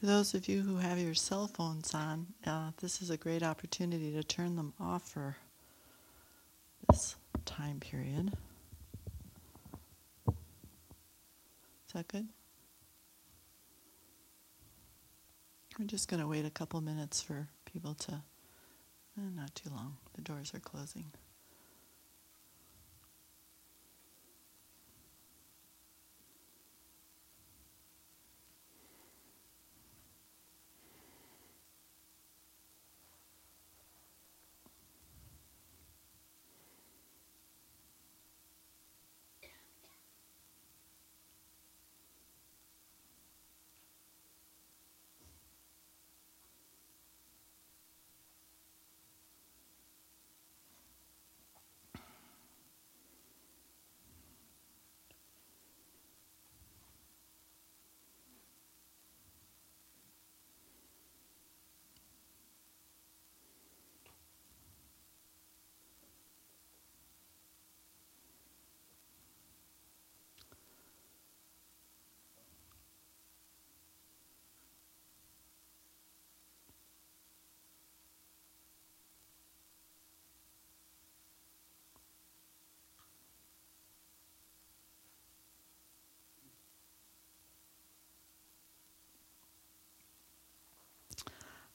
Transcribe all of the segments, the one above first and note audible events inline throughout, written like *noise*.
For those of you who have your cell phones on, uh, this is a great opportunity to turn them off for this time period. Is that good? We're just going to wait a couple minutes for people to, eh, not too long. The doors are closing.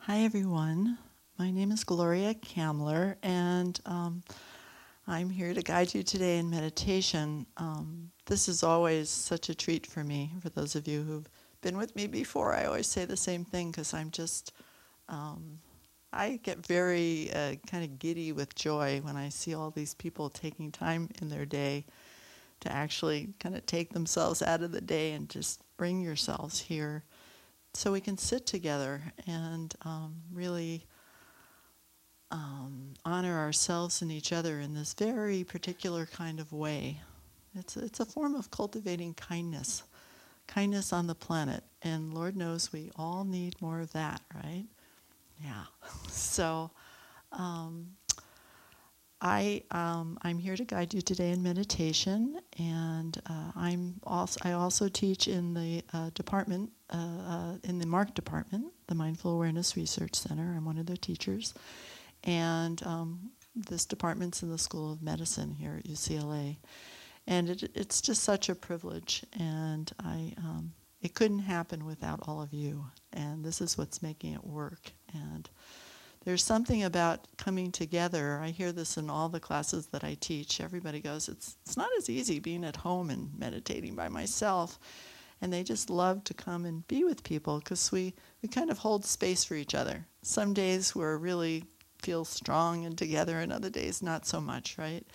Hi, everyone. My name is Gloria Kamler, and um, I'm here to guide you today in meditation. Um, this is always such a treat for me. For those of you who've been with me before, I always say the same thing because I'm just, um, I get very uh, kind of giddy with joy when I see all these people taking time in their day to actually kind of take themselves out of the day and just bring yourselves here so we can sit together and um, really um, honor ourselves and each other in this very particular kind of way. It's, it's a form of cultivating kindness, kindness on the planet. And Lord knows we all need more of that, right? Yeah. *laughs* so, um, I um, I'm here to guide you today in meditation, and uh, I'm also I also teach in the uh, department uh, uh, in the MARC department, the Mindful Awareness Research Center. I'm one of their teachers, and um, this department's in the School of Medicine here at UCLA, and it, it's just such a privilege, and I um, it couldn't happen without all of you, and this is what's making it work, and there's something about coming together. I hear this in all the classes that I teach. Everybody goes, it's, it's not as easy being at home and meditating by myself. And they just love to come and be with people because we, we kind of hold space for each other. Some days we're really feel strong and together, and other days not so much, right?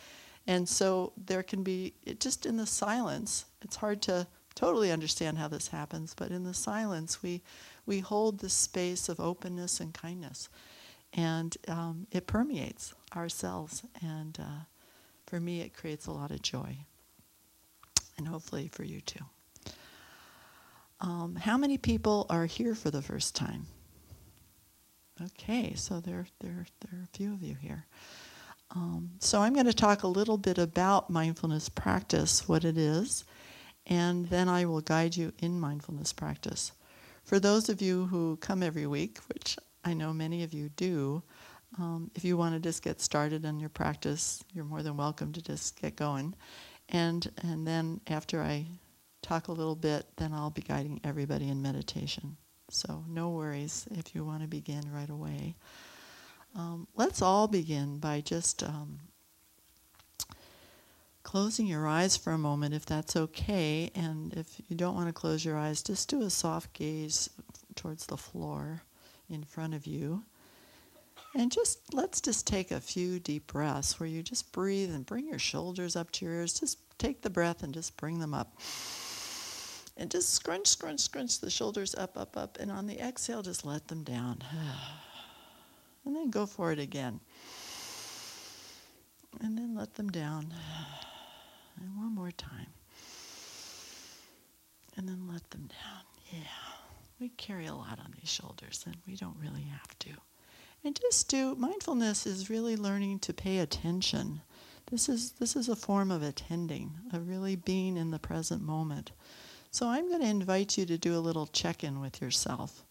And so there can be, it just in the silence, it's hard to totally understand how this happens, but in the silence, we, we hold this space of openness and kindness and um, it permeates ourselves. And uh, for me, it creates a lot of joy, and hopefully for you too. Um, how many people are here for the first time? Okay, so there, there, there are a few of you here. Um, so I'm going to talk a little bit about mindfulness practice, what it is, and then I will guide you in mindfulness practice. For those of you who come every week, which I know many of you do. Um, if you want to just get started on your practice, you're more than welcome to just get going. And, and then after I talk a little bit, then I'll be guiding everybody in meditation. So no worries if you want to begin right away. Um, let's all begin by just um, closing your eyes for a moment, if that's okay. And if you don't want to close your eyes, just do a soft gaze towards the floor in front of you. And just let's just take a few deep breaths where you just breathe and bring your shoulders up to your ears. Just take the breath and just bring them up. And just scrunch, scrunch, scrunch the shoulders up, up, up. And on the exhale, just let them down. *sighs* And then go for it again. And then let them down. *sighs* And one more time. And then let them down. Yeah we carry a lot on these shoulders and we don't really have to. And just do mindfulness is really learning to pay attention. This is this is a form of attending, of really being in the present moment. So I'm going to invite you to do a little check-in with yourself.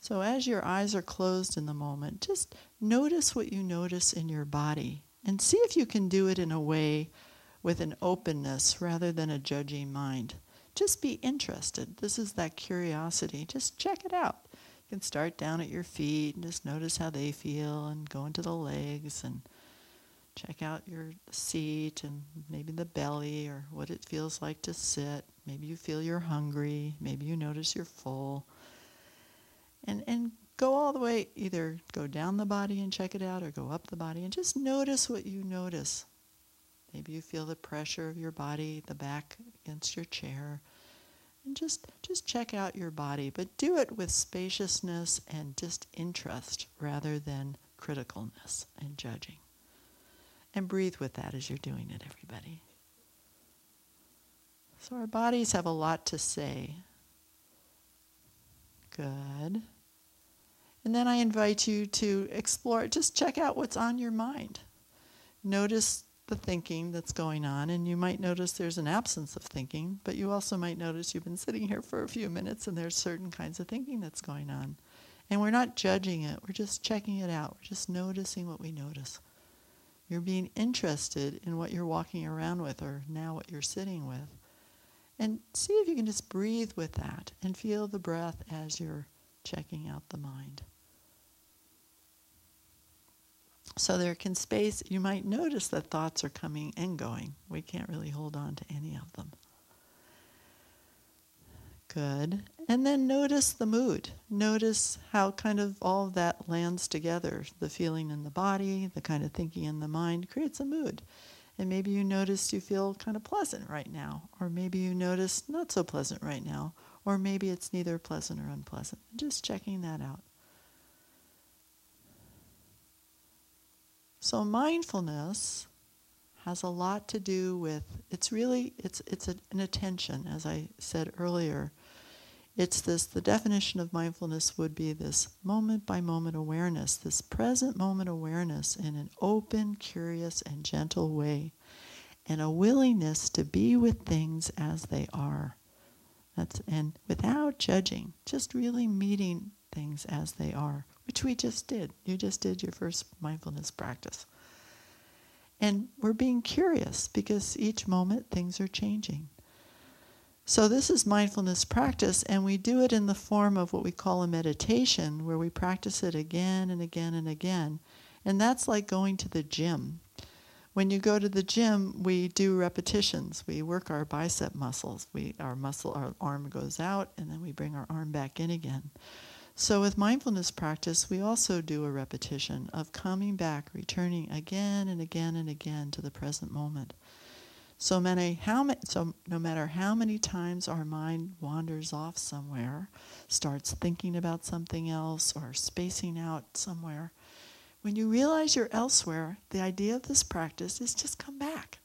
So as your eyes are closed in the moment, just notice what you notice in your body and see if you can do it in a way with an openness rather than a judging mind. Just be interested. This is that curiosity. Just check it out. You can start down at your feet and just notice how they feel and go into the legs and check out your seat and maybe the belly or what it feels like to sit. Maybe you feel you're hungry. Maybe you notice you're full. And, and go all the way, either go down the body and check it out or go up the body and just notice what you notice. Maybe you feel the pressure of your body, the back against your chair. And just, just check out your body, but do it with spaciousness and just interest rather than criticalness and judging. And breathe with that as you're doing it, everybody. So our bodies have a lot to say. Good. And then I invite you to explore, just check out what's on your mind. Notice the thinking that's going on, and you might notice there's an absence of thinking, but you also might notice you've been sitting here for a few minutes and there's certain kinds of thinking that's going on. And we're not judging it, we're just checking it out, we're just noticing what we notice. You're being interested in what you're walking around with or now what you're sitting with. And see if you can just breathe with that and feel the breath as you're checking out the mind. So there can space, you might notice that thoughts are coming and going. We can't really hold on to any of them. Good. And then notice the mood. Notice how kind of all of that lands together. The feeling in the body, the kind of thinking in the mind creates a mood. And maybe you notice you feel kind of pleasant right now, or maybe you notice not so pleasant right now, or maybe it's neither pleasant or unpleasant. Just checking that out. So mindfulness has a lot to do with it's really it's it's an attention as I said earlier. It's this the definition of mindfulness would be this moment by moment awareness, this present moment awareness in an open, curious and gentle way and a willingness to be with things as they are. That's and without judging, just really meeting things as they are which we just did. You just did your first mindfulness practice. And we're being curious because each moment things are changing. So, this is mindfulness practice, and we do it in the form of what we call a meditation, where we practice it again and again and again. And that's like going to the gym. When you go to the gym, we do repetitions. We work our bicep muscles. We, our muscle, our arm goes out, and then we bring our arm back in again. So, with mindfulness practice, we also do a repetition of coming back, returning again and again and again to the present moment. So, many, how ma- so no matter how many times our mind wanders off somewhere, starts thinking about something else or spacing out somewhere, when you realize you're elsewhere, the idea of this practice is just come back.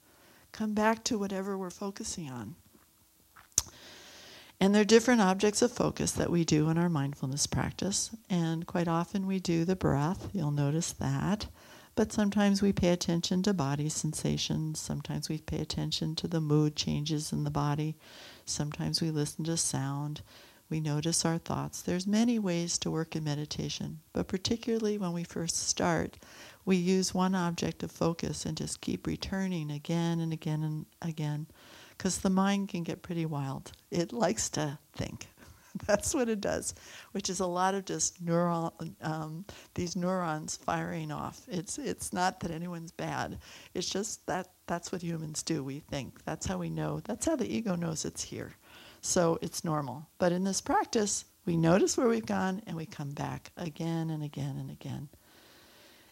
Come back to whatever we're focusing on. And there are different objects of focus that we do in our mindfulness practice. And quite often we do the breath, you'll notice that. But sometimes we pay attention to body sensations. Sometimes we pay attention to the mood changes in the body. Sometimes we listen to sound. We notice our thoughts. There's many ways to work in meditation, but particularly when we first start, we use one object of focus and just keep returning again and again and again because the mind can get pretty wild. It likes to think. *laughs* That's what it does, which is a lot of just neural, um, these neurons firing off. It's it's not that anyone's bad. It's just that that's what humans do. We think. That's how we know. That's how the ego knows it's here. So it's normal. But in this practice, we notice where we've gone and we come back again and again and again.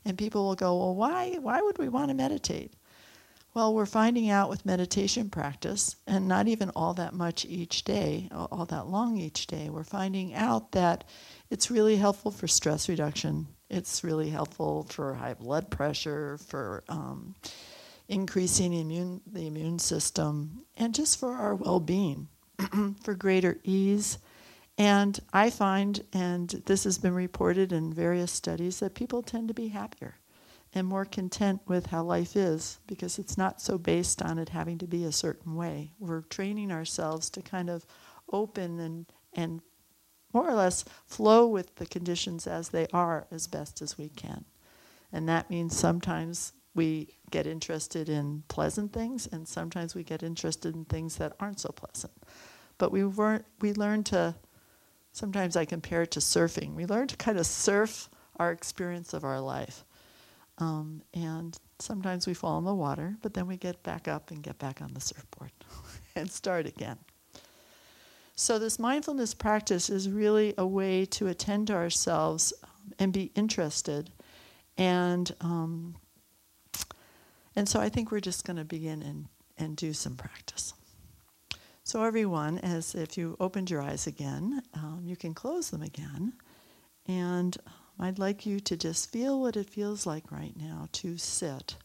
And people will go, well, why why would we want to meditate? Well, we're finding out with meditation practice, and not even all that much each day, all that long each day, we're finding out that it's really helpful for stress reduction. It's really helpful for high blood pressure, for um, increasing immune, the immune system, and just for our well being, *clears throat* for greater ease. And I find, and this has been reported in various studies, that people tend to be happier and more content with how life is because it's not so based on it having to be a certain way. We're training ourselves to kind of open and, and more or less flow with the conditions as they are as best as we can. And that means sometimes we get interested in pleasant things, and sometimes we get interested in things that aren't so pleasant. But we weren't, we learn to, sometimes I compare it to surfing. We learn to kind of surf our experience of our life. Um, and sometimes we fall in the water, but then we get back up and get back on the surfboard *laughs* and start again. So, this mindfulness practice is really a way to attend to ourselves um, and be interested. And, um, and so, I think we're just going to begin and, and do some practice. So, everyone, as if you opened your eyes again, um, you can close them again. And I'd like you to just feel what it feels like right now to sit.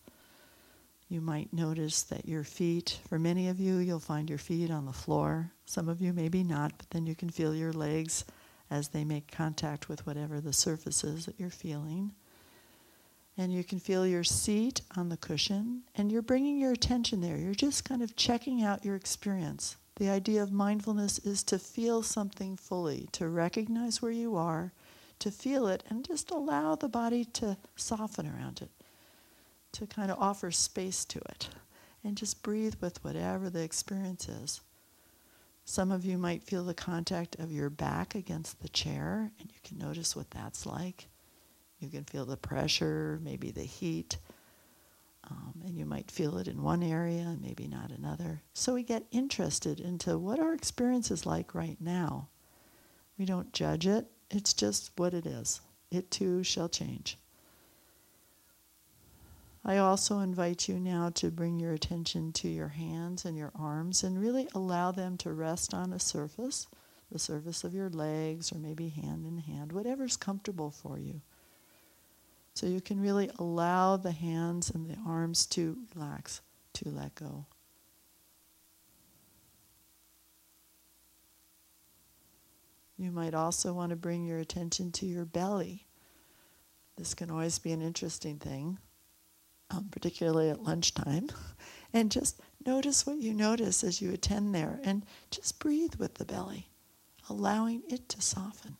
You might notice that your feet, for many of you, you'll find your feet on the floor. Some of you maybe not, but then you can feel your legs as they make contact with whatever the surface is that you're feeling. And you can feel your seat on the cushion, and you're bringing your attention there. You're just kind of checking out your experience. The idea of mindfulness is to feel something fully, to recognize where you are to feel it and just allow the body to soften around it, to kind of offer space to it, and just breathe with whatever the experience is. Some of you might feel the contact of your back against the chair, and you can notice what that's like. You can feel the pressure, maybe the heat, um, and you might feel it in one area and maybe not another. So we get interested into what our experience is like right now. We don't judge it, it's just what it is. It too shall change. I also invite you now to bring your attention to your hands and your arms and really allow them to rest on a surface, the surface of your legs or maybe hand in hand, whatever's comfortable for you. So you can really allow the hands and the arms to relax, to let go. You might also want to bring your attention to your belly. This can always be an interesting thing, um, particularly at lunchtime. *laughs* and just notice what you notice as you attend there and just breathe with the belly, allowing it to soften.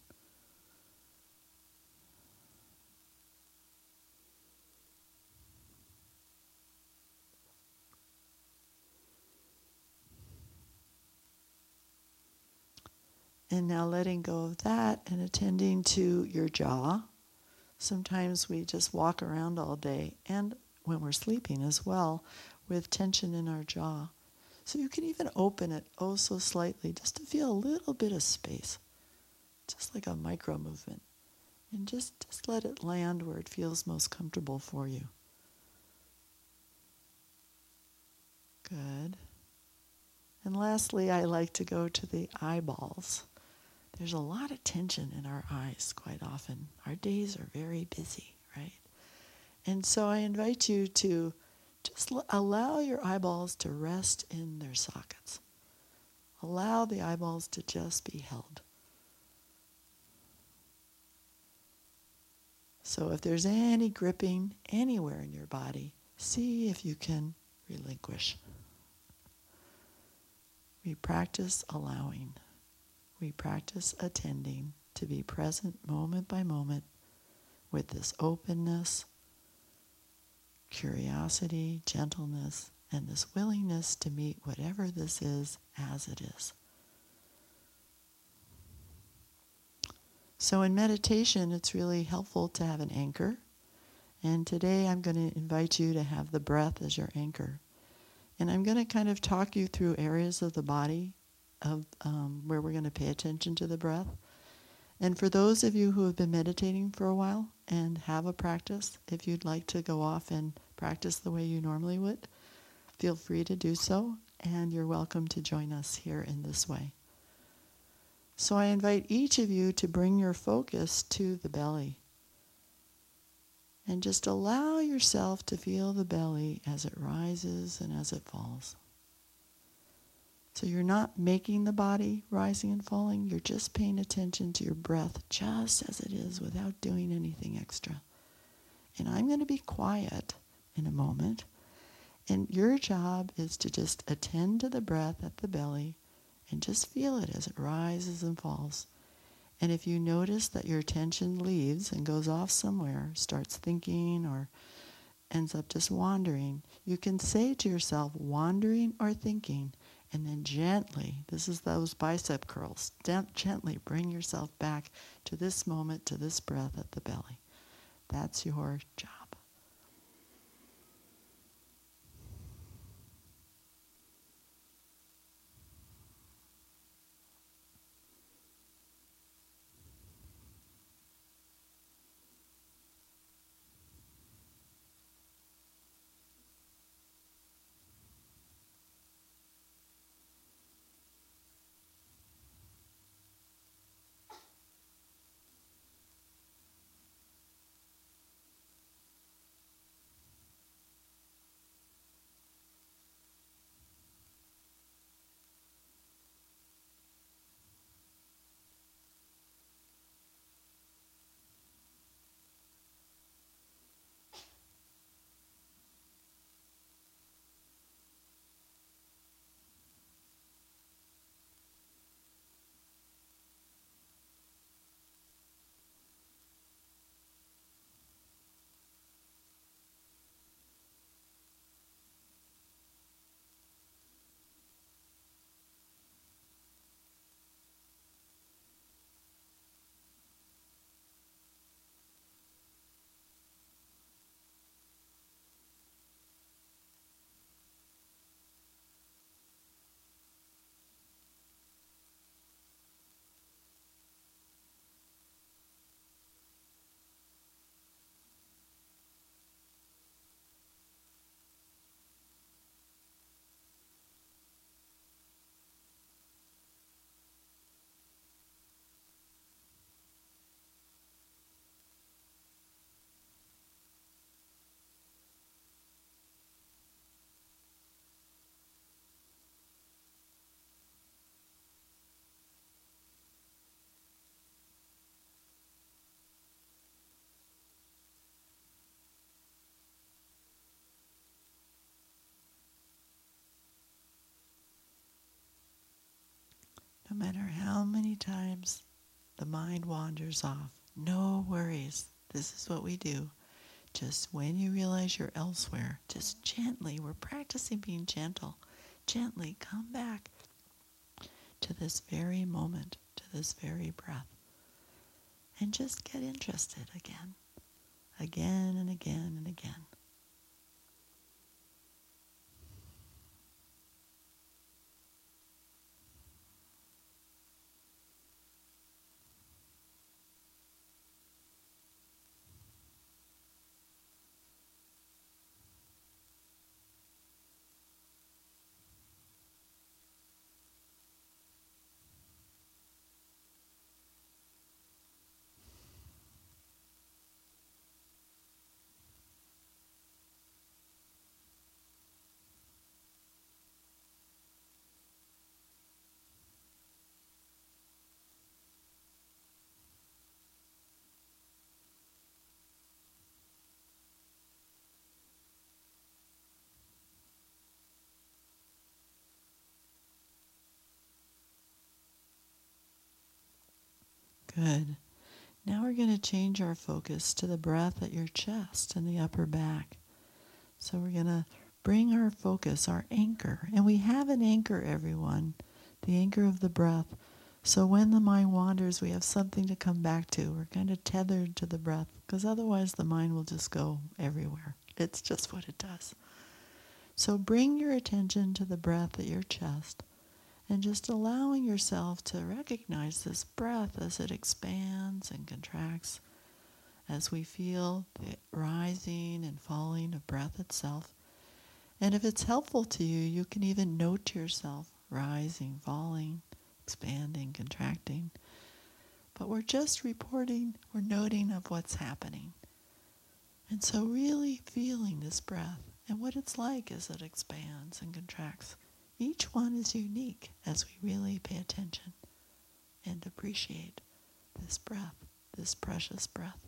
And now letting go of that and attending to your jaw. Sometimes we just walk around all day and when we're sleeping as well with tension in our jaw. So you can even open it oh so slightly just to feel a little bit of space, just like a micro movement. And just, just let it land where it feels most comfortable for you. Good. And lastly, I like to go to the eyeballs. There's a lot of tension in our eyes quite often. Our days are very busy, right? And so I invite you to just l- allow your eyeballs to rest in their sockets. Allow the eyeballs to just be held. So if there's any gripping anywhere in your body, see if you can relinquish. We practice allowing we practice attending to be present moment by moment with this openness, curiosity, gentleness, and this willingness to meet whatever this is as it is. So, in meditation, it's really helpful to have an anchor. And today I'm going to invite you to have the breath as your anchor. And I'm going to kind of talk you through areas of the body of um, where we're going to pay attention to the breath. And for those of you who have been meditating for a while and have a practice, if you'd like to go off and practice the way you normally would, feel free to do so, and you're welcome to join us here in this way. So I invite each of you to bring your focus to the belly. And just allow yourself to feel the belly as it rises and as it falls. So you're not making the body rising and falling, you're just paying attention to your breath just as it is without doing anything extra. And I'm going to be quiet in a moment. And your job is to just attend to the breath at the belly and just feel it as it rises and falls. And if you notice that your attention leaves and goes off somewhere, starts thinking or ends up just wandering, you can say to yourself, wandering or thinking, and then gently, this is those bicep curls, gently bring yourself back to this moment, to this breath at the belly. That's your job. No matter how many times the mind wanders off, no worries. This is what we do. Just when you realize you're elsewhere, just gently, we're practicing being gentle, gently come back to this very moment, to this very breath, and just get interested again, again and again and again. Good. Now we're going to change our focus to the breath at your chest and the upper back. So we're going to bring our focus, our anchor, and we have an anchor, everyone, the anchor of the breath. So when the mind wanders, we have something to come back to. We're kind of tethered to the breath because otherwise the mind will just go everywhere. It's just what it does. So bring your attention to the breath at your chest and just allowing yourself to recognize this breath as it expands and contracts, as we feel the rising and falling of breath itself. And if it's helpful to you, you can even note to yourself rising, falling, expanding, contracting. But we're just reporting, we're noting of what's happening. And so, really feeling this breath and what it's like as it expands and contracts. Each one is unique as we really pay attention and appreciate this breath, this precious breath.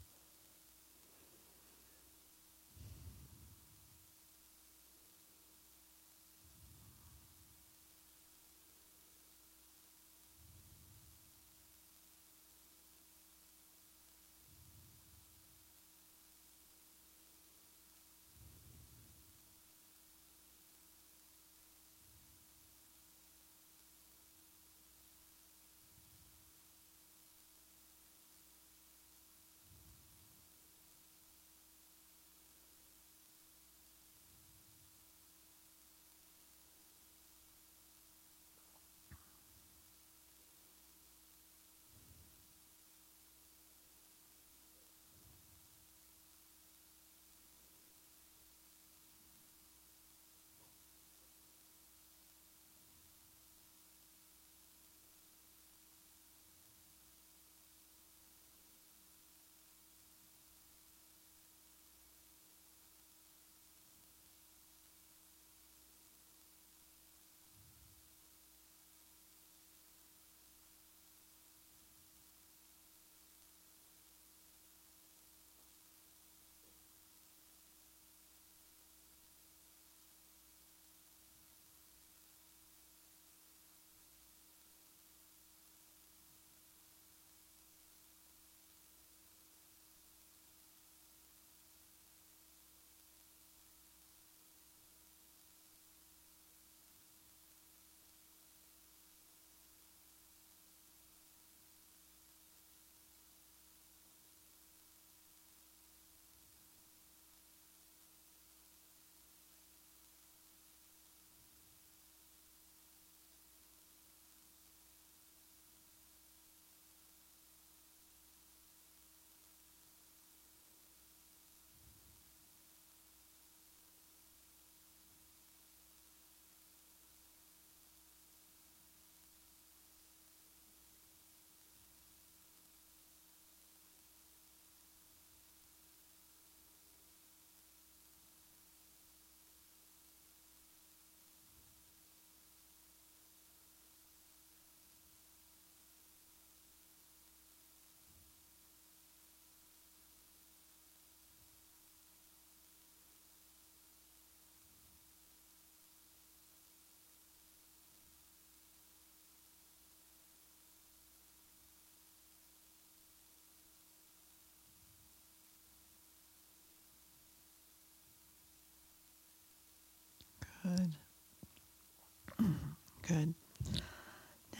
Good.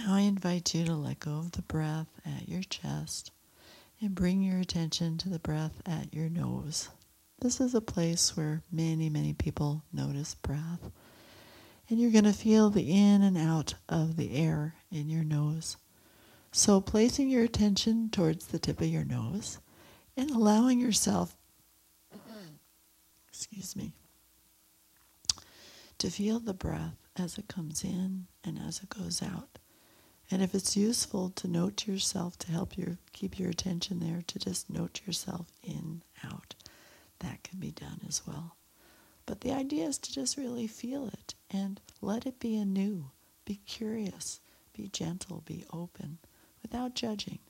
Now I invite you to let go of the breath at your chest and bring your attention to the breath at your nose. This is a place where many, many people notice breath. And you're going to feel the in and out of the air in your nose. So, placing your attention towards the tip of your nose and allowing yourself, *clears throat* excuse me, to feel the breath as it comes in and as it goes out. And if it's useful to note to yourself to help you keep your attention there, to just note yourself in, out, that can be done as well. But the idea is to just really feel it and let it be anew. Be curious, be gentle, be open, without judging.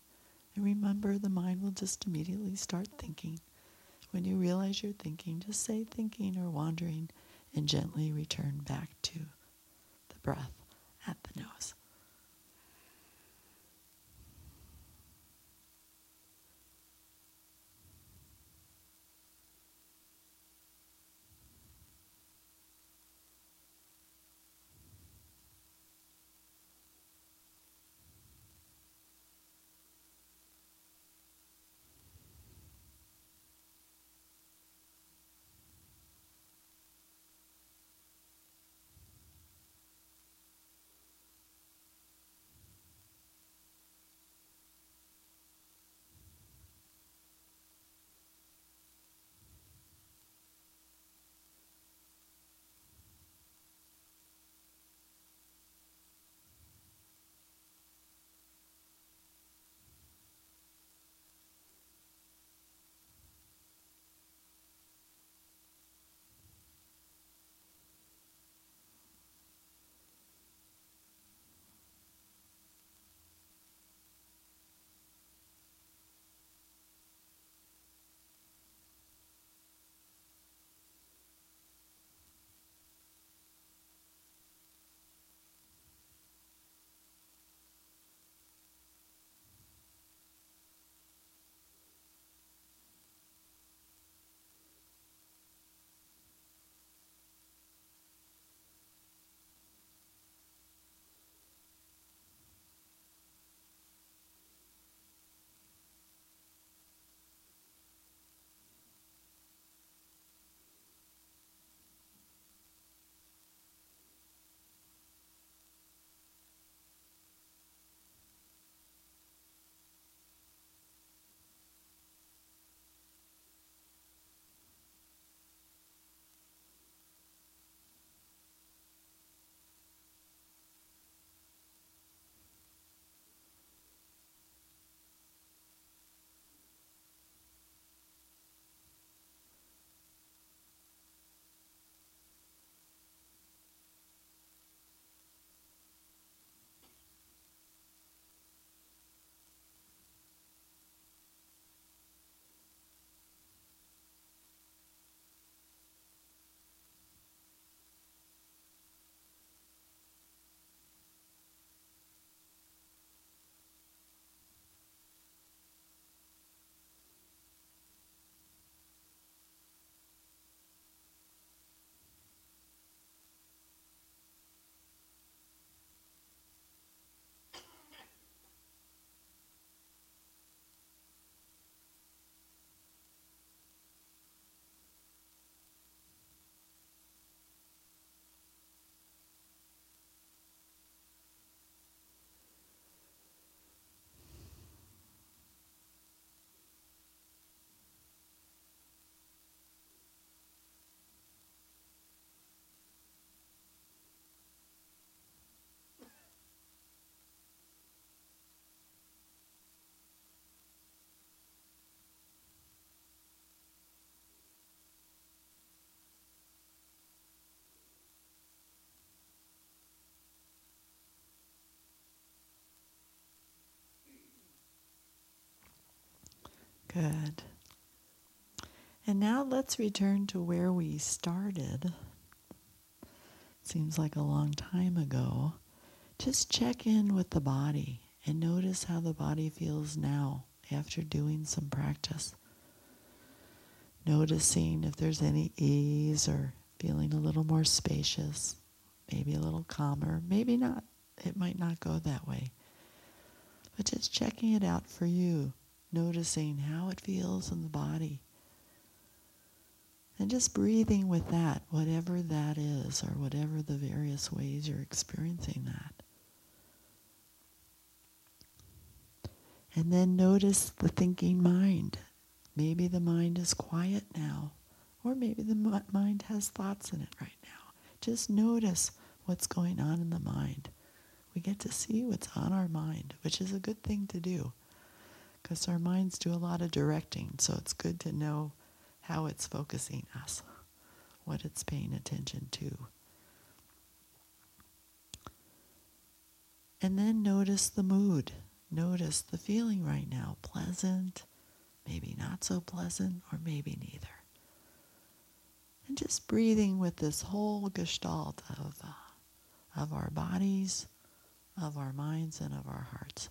And remember, the mind will just immediately start thinking. When you realize you're thinking, just say thinking or wandering and gently return back to the breath at the nose. Good. And now let's return to where we started. Seems like a long time ago. Just check in with the body and notice how the body feels now after doing some practice. Noticing if there's any ease or feeling a little more spacious, maybe a little calmer, maybe not. It might not go that way. But just checking it out for you, noticing how it feels in the body. And just breathing with that, whatever that is, or whatever the various ways you're experiencing that. And then notice the thinking mind. Maybe the mind is quiet now, or maybe the mind has thoughts in it right now. Just notice what's going on in the mind. We get to see what's on our mind, which is a good thing to do because our minds do a lot of directing, so it's good to know how it's focusing us, what it's paying attention to. And then notice the mood. Notice the feeling right now pleasant, maybe not so pleasant, or maybe neither. And just breathing with this whole gestalt of, uh, of our bodies, of our minds, and of our hearts.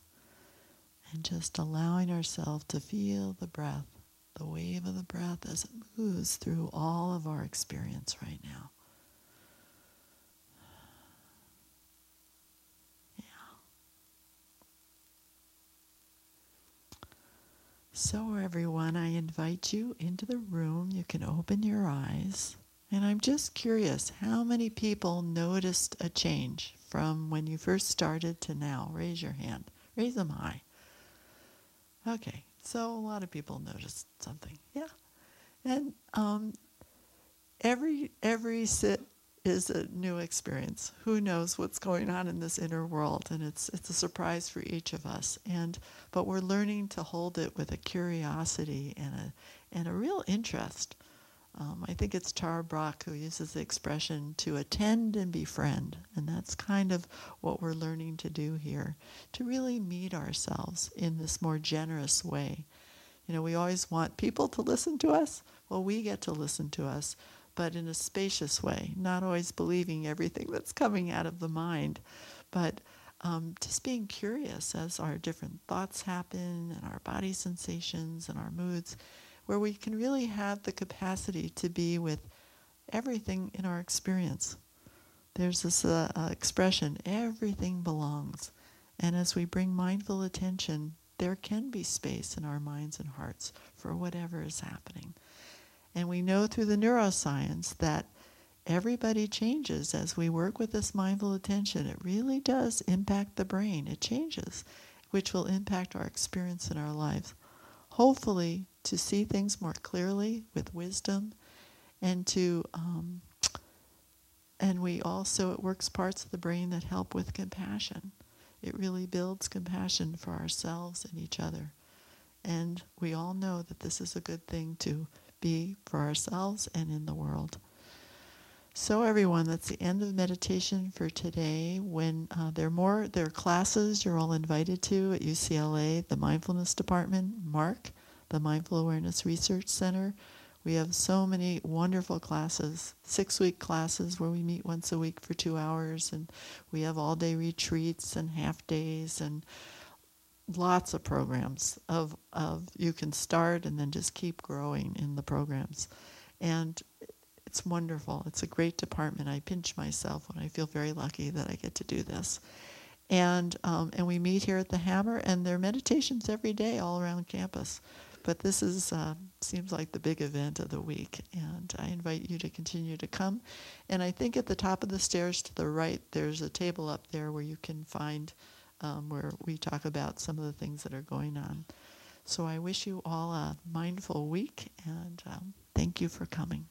And just allowing ourselves to feel the breath, the wave of the breath as it moves through all of our experience right now. Yeah. So, everyone, I invite you into the room. You can open your eyes. And I'm just curious how many people noticed a change from when you first started to now? Raise your hand. Raise them high. Okay, so a lot of people noticed something. Yeah. And um, every every sit is a new experience. Who knows what's going on in this inner world, and it's it's a surprise for each of us. And but we're learning to hold it with a curiosity and a and a real interest. Um, I think it's Tara Brach who uses the expression to attend and befriend, and that's kind of what we're learning to do here, to really meet ourselves in this more generous way. You know, we always want people to listen to us. Well, we get to listen to us but in a spacious way, not always believing everything *laughs* that's coming out of the mind, but um, just being curious as our different thoughts happen and our body sensations and our moods, where we can really have the capacity to be with everything in our experience. There's this uh, uh, expression, everything belongs. And as we bring mindful attention, there can be space in our minds and hearts for whatever is happening. And we know through the neuroscience that everybody changes as we work with this mindful attention. It really does impact the brain. It changes, which will impact our experience in our lives. Hopefully, to see things more clearly with wisdom and to um, and we also it works parts of the brain that help with compassion it really builds compassion for ourselves and each other and we all know that this is a good thing to be for ourselves and in the world. So, everyone, that's the end of meditation for today. When uh, there are more, there are classes you're all invited to at UCLA, the Mindfulness Department, MARC, the Mindful Awareness Research Center. We have so many wonderful classes, six week classes where we meet once a week for two hours, and we have all day retreats and half days and lots of programs of, of you can start and then just keep growing in the programs. And it's wonderful. It's a great department. I pinch myself when I feel very lucky that I get to do this. And, um, and we meet here at the Hammer, and there are meditations every day all around campus. But this is uh, seems like the big event of the week, and I invite you to continue to come. And I think at the top of the stairs to the right, there's a table up there where you can find um, where we talk about some of the things that are going on. So I wish you all a mindful week and um, thank you for coming.